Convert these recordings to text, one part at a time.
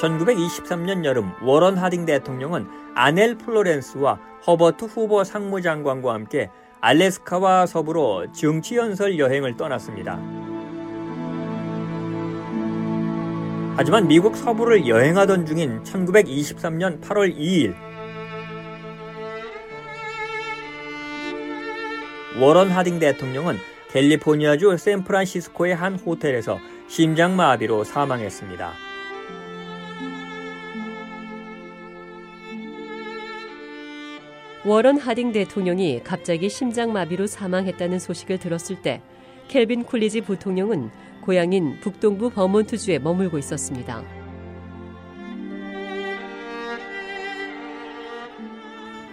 (1923년) 여름 워런 하딩 대통령은 아넬 플로렌스와 허버트 후보 상무장관과 함께 알래스카와 서부로 정치연설 여행을 떠났습니다. 하지만 미국 서부를 여행하던 중인 1923년 8월 2일 워런 하딩 대통령은 캘리포니아주 샌프란시스코의 한 호텔에서 심장마비로 사망했습니다. 워런 하딩 대통령이 갑자기 심장마비로 사망했다는 소식을 들었을 때 켈빈 쿨리지 부통령은 고향인 북동부 버몬트주에 머물고 있었습니다.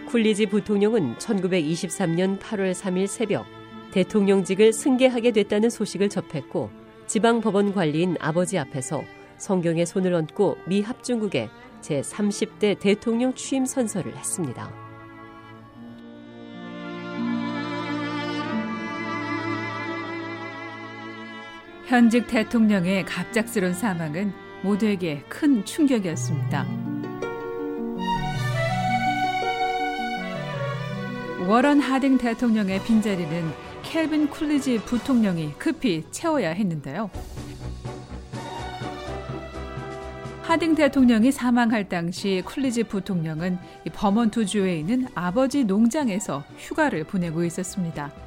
쿨리지 부통령은 1923년 8월 3일 새벽 대통령직을 승계하게 됐다는 소식을 접했고 지방 법원 관리인 아버지 앞에서 성경에 손을 얹고 미 합중국의 제30대 대통령 취임 선서를 했습니다. 현직 대통령의 갑작스런 사망은 모두에게 큰 충격이었습니다. 워런 하딩 대통령의 빈자리는 캘빈 쿨리지 부통령이 급히 채워야 했는데요. 하딩 대통령이 사망할 당시 쿨리지 부통령은 버몬트 주에 있는 아버지 농장에서 휴가를 보내고 있었습니다.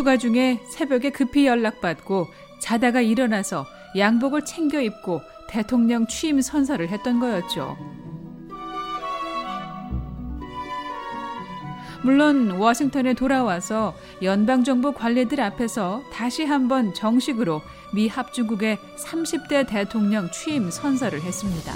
휴가 중에 새벽에 급히 연락받고 자다가 일어나서 양복을 챙겨 입고 대통령 취임 선서를 했던 거였죠. 물론 워싱턴에 돌아와서 연방정부 관리들 앞에서 다시 한번 정식으로 미 합중국의 30대 대통령 취임 선서를 했습니다.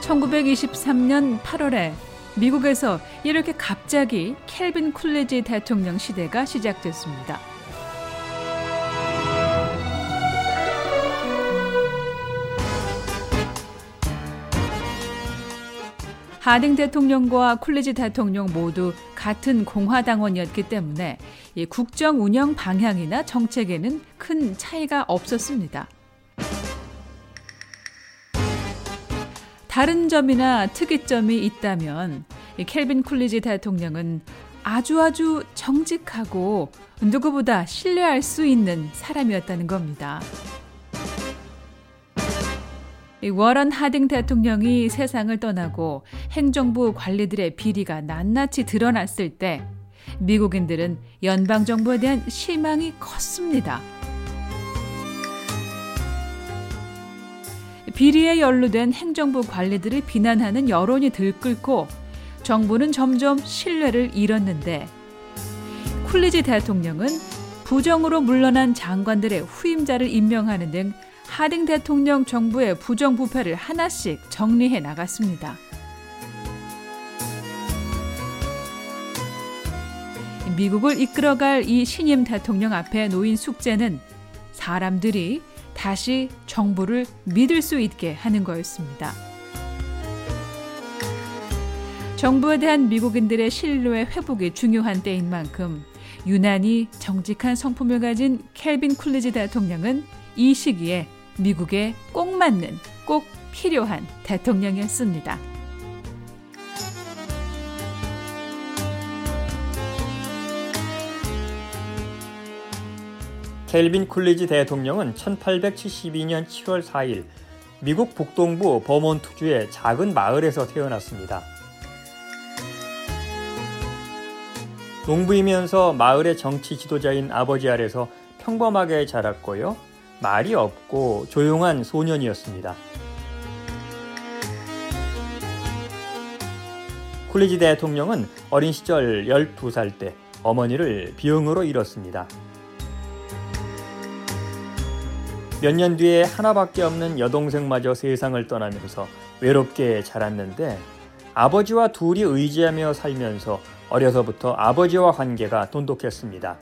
(1923년 8월에) 미국에서 이렇게 갑자기 켈빈 쿨레지 대통령 시대가 시작됐습니다. 하딩 대통령과 쿨리지 대통령 모두 같은 공화당원이었기 때문에 국정 운영 방향이나 정책에는 큰 차이가 없었습니다. 다른 점이나 특이점이 있다면 켈빈 쿨리지 대통령은 아주 아주 정직하고 누구보다 신뢰할 수 있는 사람이었다는 겁니다. 워런 하딩 대통령이 세상을 떠나고 행정부 관리들의 비리가 낱낱이 드러났을 때 미국인들은 연방 정부에 대한 실망이 컸습니다. 비리에 연루된 행정부 관리들을 비난하는 여론이 들끓고 정부는 점점 신뢰를 잃었는데 쿨리지 대통령은 부정으로 물러난 장관들의 후임자를 임명하는 등 하딩 대통령 정부의 부정부패를 하나씩 정리해 나갔습니다. 미국을 이끌어갈 이 신임 대통령 앞에 놓인 숙제는 사람들이 다시 정부를 믿을 수 있게 하는 거였습니다. 정부에 대한 미국인들의 신뢰 회복이 중요한 때인 만큼 유난히 정직한 성품을 가진 켈빈 쿨리지 대통령은 이 시기에 미국에 꼭 맞는 꼭 필요한 대통령이었습니다. 켈빈 쿨리지 대통령은 1872년 7월 4일 미국 북동부 버몬트주의 작은 마을에서 태어났습니다. 농부이면서 마을의 정치 지도자인 아버지 아래서 평범하게 자랐고요. 말이 없고 조용한 소년이었습니다. 쿨리지 대통령은 어린 시절 12살 때 어머니를 병으로 잃었습니다. 몇 년 뒤에 하나밖에 없는 여동생마저 세상을 떠나면서 외롭게 자랐는데 아버지와 둘이 의지하며 살면서 어려서부터 아버지와 관계가 돈독했습니다.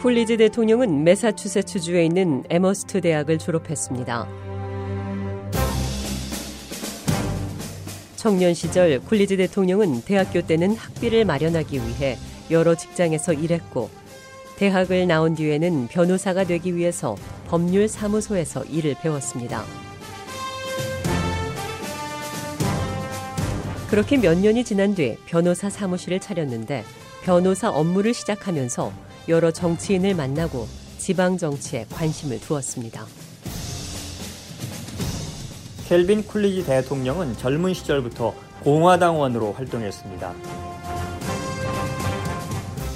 쿨리지 대통령은 매사추세츠주에 있는 애머스트 대학을 졸업했습니다. 청년 시절 쿨리지 대통령은 대학교 때는 학비를 마련하기 위해 여러 직장에서 일했고 대학을 나온 뒤에는 변호사가 되기 위해서 법률 사무소에서 일을 배웠습니다. 그렇게 몇 년이 지난 뒤 변호사 사무실을 차렸는데 변호사 업무를 시작하면서 여러 정치인을 만나고 지방 정치에 관심을 두었습니다. 켈빈 쿨리지 대통령은 젊은 시절부터 공화당원으로 활동했습니다.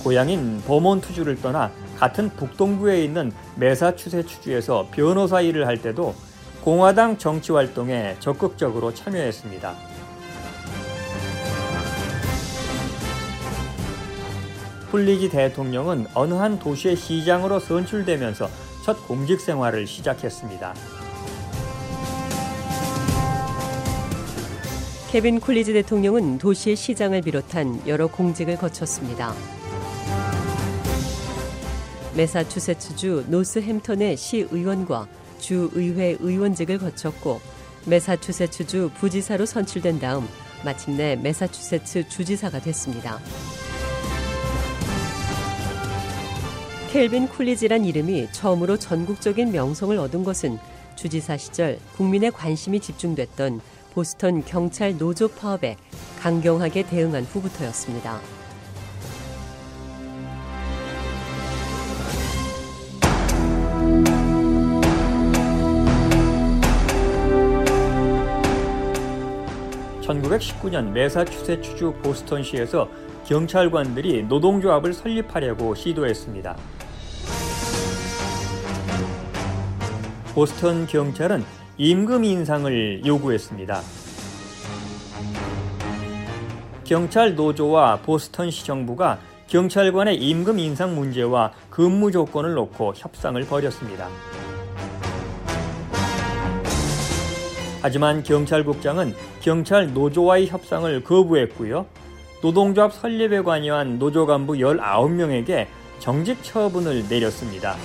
고향인 버몬트주를 떠나 같은 북동부에 있는 메사추세츠주에서 변호사 일을 할 때도 공화당 정치 활동에 적극적으로 참여했습니다. 쿨리지 대통령은 어느 한 도시의 시장으로 선출되면서 첫 공직 생활을 시작했습니다. 케빈 쿨리지 대통령은 도시의 시장을 비롯한 여러 공직을 거쳤습니다. 메사추세츠주 노스햄턴의 시의원과 주의회 의원직을 거쳤고 메사추세츠주 부지사로 선출된 다음 마침내 메사추세츠 주지사가 됐습니다. 켈빈 쿨리지란 이름이 처음으로 전국적인 명성을 얻은 것은 주지사 시절 국민의 관심이 집중됐던 보스턴 경찰 노조 파업에 강경하게 대응한 후부터였습니다. (1919년) 매사추세츠주 보스턴시에서 경찰관들이 노동조합을 설립하려고 시도했습니다. 보스턴 경찰은 임금 인상을 요구했습니다. 경찰 노조와 보스턴시 정부가 경찰관의 임금 인상 문제와 근무 조건을 놓고 협상을 벌였습니다. 하지만 경찰국장은 경찰 노조와의 협상을 거부했고요. 노동조합 설립에 관여한 노조 간부 19명에게 정직 처분을 내렸습니다.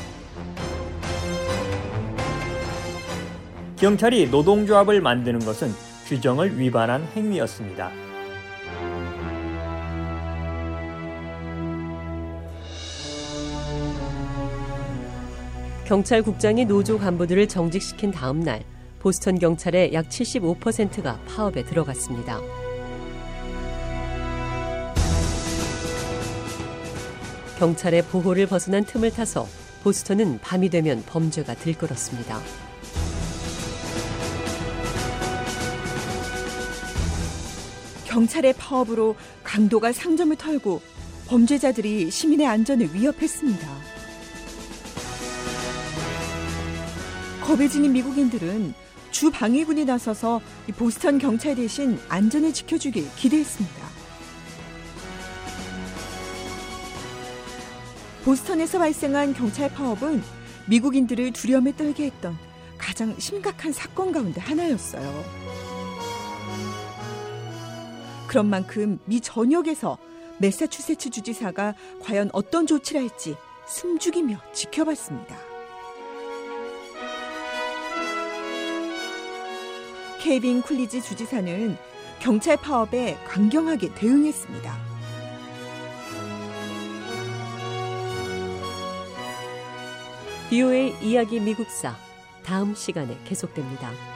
경찰이 노동조합을 만드는 것은 규정을 위반한 행위였습니다. 경찰국장이 노조 간부들을 정직시킨 다음 날 보스턴 경찰의 약 75%가 파업에 들어갔습니다. 경찰의 보호를 벗어난 틈을 타서 보스턴은 밤이 되면 범죄가 들끓었습니다. 경찰의 파업으로 강도가 상점을 털고 범죄자들이 시민의 안전을 위협했습니다. 겁에 지닌 미국인들은 주 방위군이 나서서 보스턴 경찰 대신 안전을 지켜주길 기대했습니다. 보스턴에서 발생한 경찰 파업은 미국인들을 두려움에 떨게 했던 가장 심각한 사건 가운데 하나였어요. 그런 만큼 미 전역에서 메사추세츠 주지사가 과연 어떤 조치를 할지 숨죽이며 지켜봤습니다. 케빈 쿨리지 주지사는 경찰 파업에 강경하게 대응했습니다. 비오의 이야기 미국사 다음 시간에 계속됩니다.